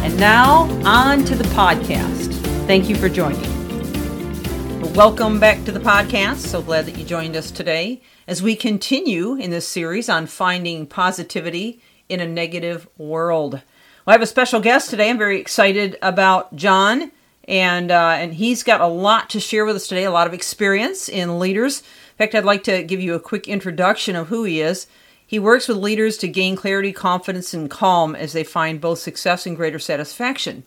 And now, on to the podcast. Thank you for joining. Welcome back to the podcast. So glad that you joined us today as we continue in this series on finding positivity in a negative world. Well, I have a special guest today. I'm very excited about John, and uh, and he's got a lot to share with us today. A lot of experience in leaders. In fact, I'd like to give you a quick introduction of who he is. He works with leaders to gain clarity, confidence, and calm as they find both success and greater satisfaction.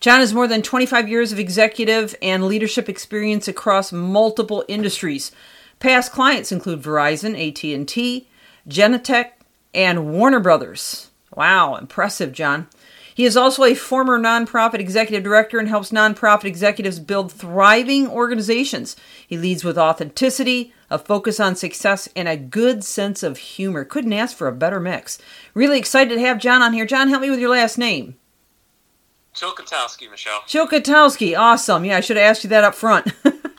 John has more than 25 years of executive and leadership experience across multiple industries. Past clients include Verizon, AT&T, Genentech, and Warner Brothers. Wow, impressive, John. He is also a former nonprofit executive director and helps nonprofit executives build thriving organizations. He leads with authenticity, a focus on success, and a good sense of humor. Couldn't ask for a better mix. Really excited to have John on here. John, help me with your last name. Chilkotowski, Michelle. Chilkotowski, awesome. Yeah, I should have asked you that up front.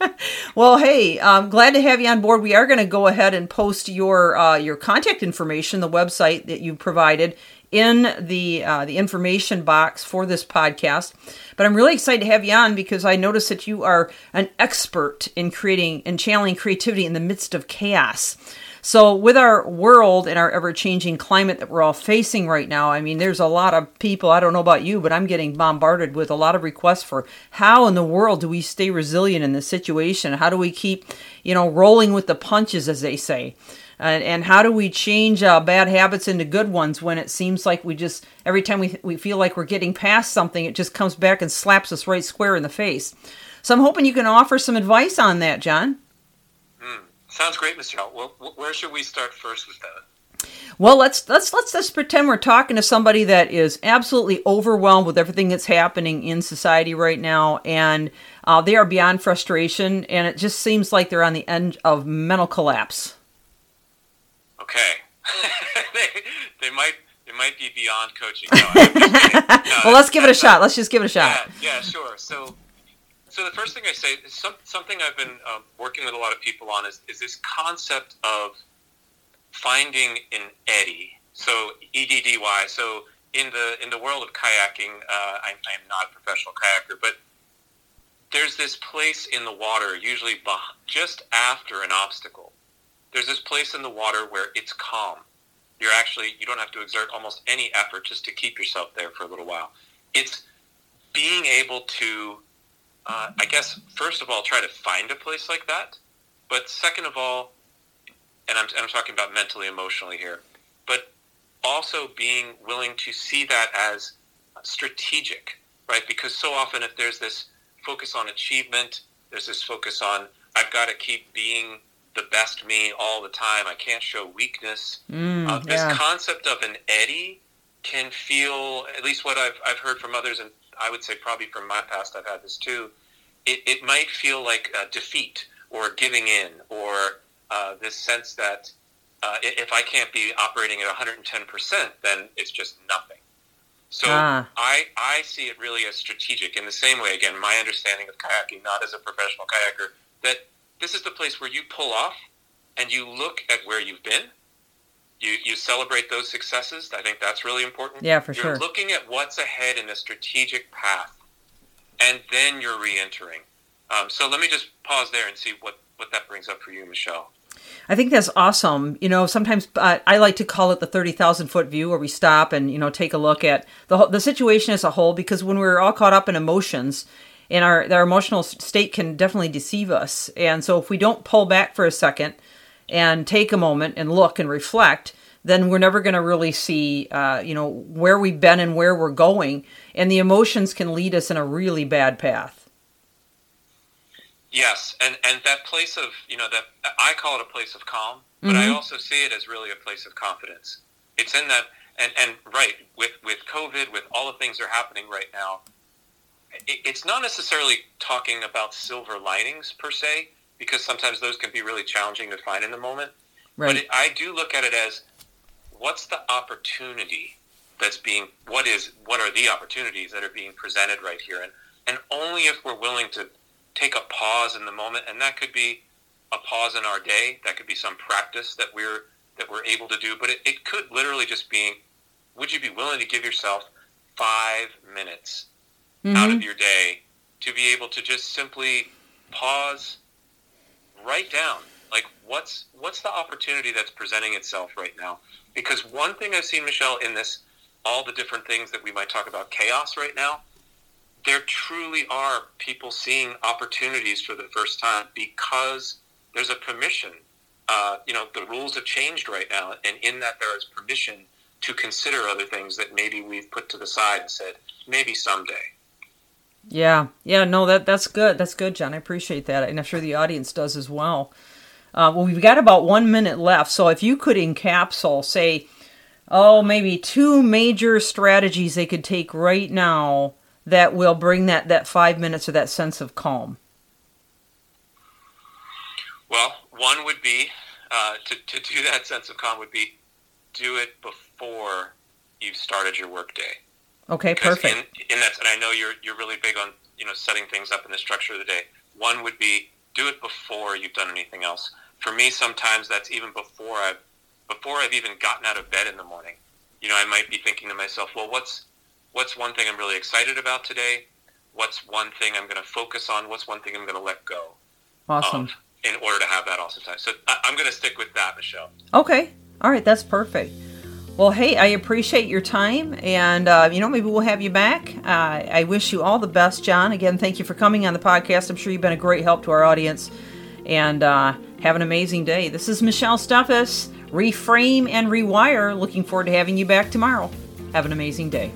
well, hey, I'm glad to have you on board. We are going to go ahead and post your uh, your contact information, the website that you provided, in the uh, the information box for this podcast. But I'm really excited to have you on because I notice that you are an expert in creating and channeling creativity in the midst of chaos. So, with our world and our ever changing climate that we're all facing right now, I mean, there's a lot of people, I don't know about you, but I'm getting bombarded with a lot of requests for how in the world do we stay resilient in this situation? How do we keep, you know, rolling with the punches, as they say? And, and how do we change uh, bad habits into good ones when it seems like we just, every time we, we feel like we're getting past something, it just comes back and slaps us right square in the face? So, I'm hoping you can offer some advice on that, John. Sounds great, Michelle. Well, where should we start first with that? Well, let's let's let's just pretend we're talking to somebody that is absolutely overwhelmed with everything that's happening in society right now, and uh, they are beyond frustration, and it just seems like they're on the end of mental collapse. Okay, they, they might they might be beyond coaching. No, no, well, let's give it a shot. Let's just give it a shot. Yeah, yeah sure. So so the first thing I say is some, something I've been um, working with a lot of people on is, is this concept of finding an eddy. So E D D Y. So in the in the world of kayaking, uh, I, am not a professional kayaker, but there's this place in the water, usually just after an obstacle. There's this place in the water where it's calm. You're actually you don't have to exert almost any effort just to keep yourself there for a little while. It's being able to uh, I guess first of all, try to find a place like that. But second of all, and I'm, I'm talking about mentally, emotionally here, but also being willing to see that as strategic, right? Because so often, if there's this focus on achievement, there's this focus on I've got to keep being the best me all the time. I can't show weakness. Mm, uh, this yeah. concept of an eddy can feel, at least what I've, I've heard from others, and I would say probably from my past, I've had this too. It, it might feel like defeat or giving in or uh, this sense that uh, if I can't be operating at 110%, then it's just nothing. So ah. I, I see it really as strategic in the same way, again, my understanding of kayaking, not as a professional kayaker, that this is the place where you pull off and you look at where you've been you, you celebrate those successes. I think that's really important. Yeah, for you're sure. You're looking at what's ahead in a strategic path, and then you're re-entering. Um, so let me just pause there and see what, what that brings up for you, Michelle. I think that's awesome. You know, sometimes uh, I like to call it the 30,000 foot view where we stop and, you know, take a look at the, the situation as a whole because when we're all caught up in emotions and our, our emotional state can definitely deceive us. And so if we don't pull back for a second and take a moment and look and reflect, then we're never going to really see, uh, you know, where we've been and where we're going, and the emotions can lead us in a really bad path. Yes, and and that place of you know that I call it a place of calm, but mm-hmm. I also see it as really a place of confidence. It's in that, and and right with with COVID, with all the things that are happening right now, it's not necessarily talking about silver linings per se, because sometimes those can be really challenging to find in the moment. Right. But it, I do look at it as what's the opportunity that's being what is what are the opportunities that are being presented right here, and and only if we're willing to take a pause in the moment, and that could be a pause in our day, that could be some practice that we're that we're able to do, but it, it could literally just be, would you be willing to give yourself five minutes mm-hmm. out of your day to be able to just simply pause, write down like what's what's the opportunity that's presenting itself right now? Because one thing I've seen, Michelle, in this all the different things that we might talk about chaos right now, there truly are people seeing opportunities for the first time because there's a permission. Uh, you know, the rules have changed right now, and in that there is permission to consider other things that maybe we've put to the side and said maybe someday. Yeah, yeah, no, that that's good. That's good, John. I appreciate that, and I'm sure the audience does as well. Uh, well, we've got about one minute left, so if you could encapsulate, say, oh, maybe two major strategies they could take right now that will bring that that five minutes or that sense of calm. Well, one would be uh, to to do that sense of calm would be do it before you've started your workday. Okay, perfect. In, in that, and I know you're you're really big on you know setting things up in the structure of the day. One would be do it before you've done anything else. For me, sometimes that's even before I've before I've even gotten out of bed in the morning. You know, I might be thinking to myself, well, what's what's one thing I'm really excited about today? What's one thing I'm going to focus on? What's one thing I'm going to let go? Awesome. in order to have that awesome time. So I, I'm going to stick with that, Michelle. Okay. All right. That's perfect. Well, hey, I appreciate your time, and uh, you know maybe we'll have you back. Uh, I wish you all the best, John. Again, thank you for coming on the podcast. I'm sure you've been a great help to our audience, and uh, have an amazing day. This is Michelle Steffes, Reframe and Rewire. Looking forward to having you back tomorrow. Have an amazing day.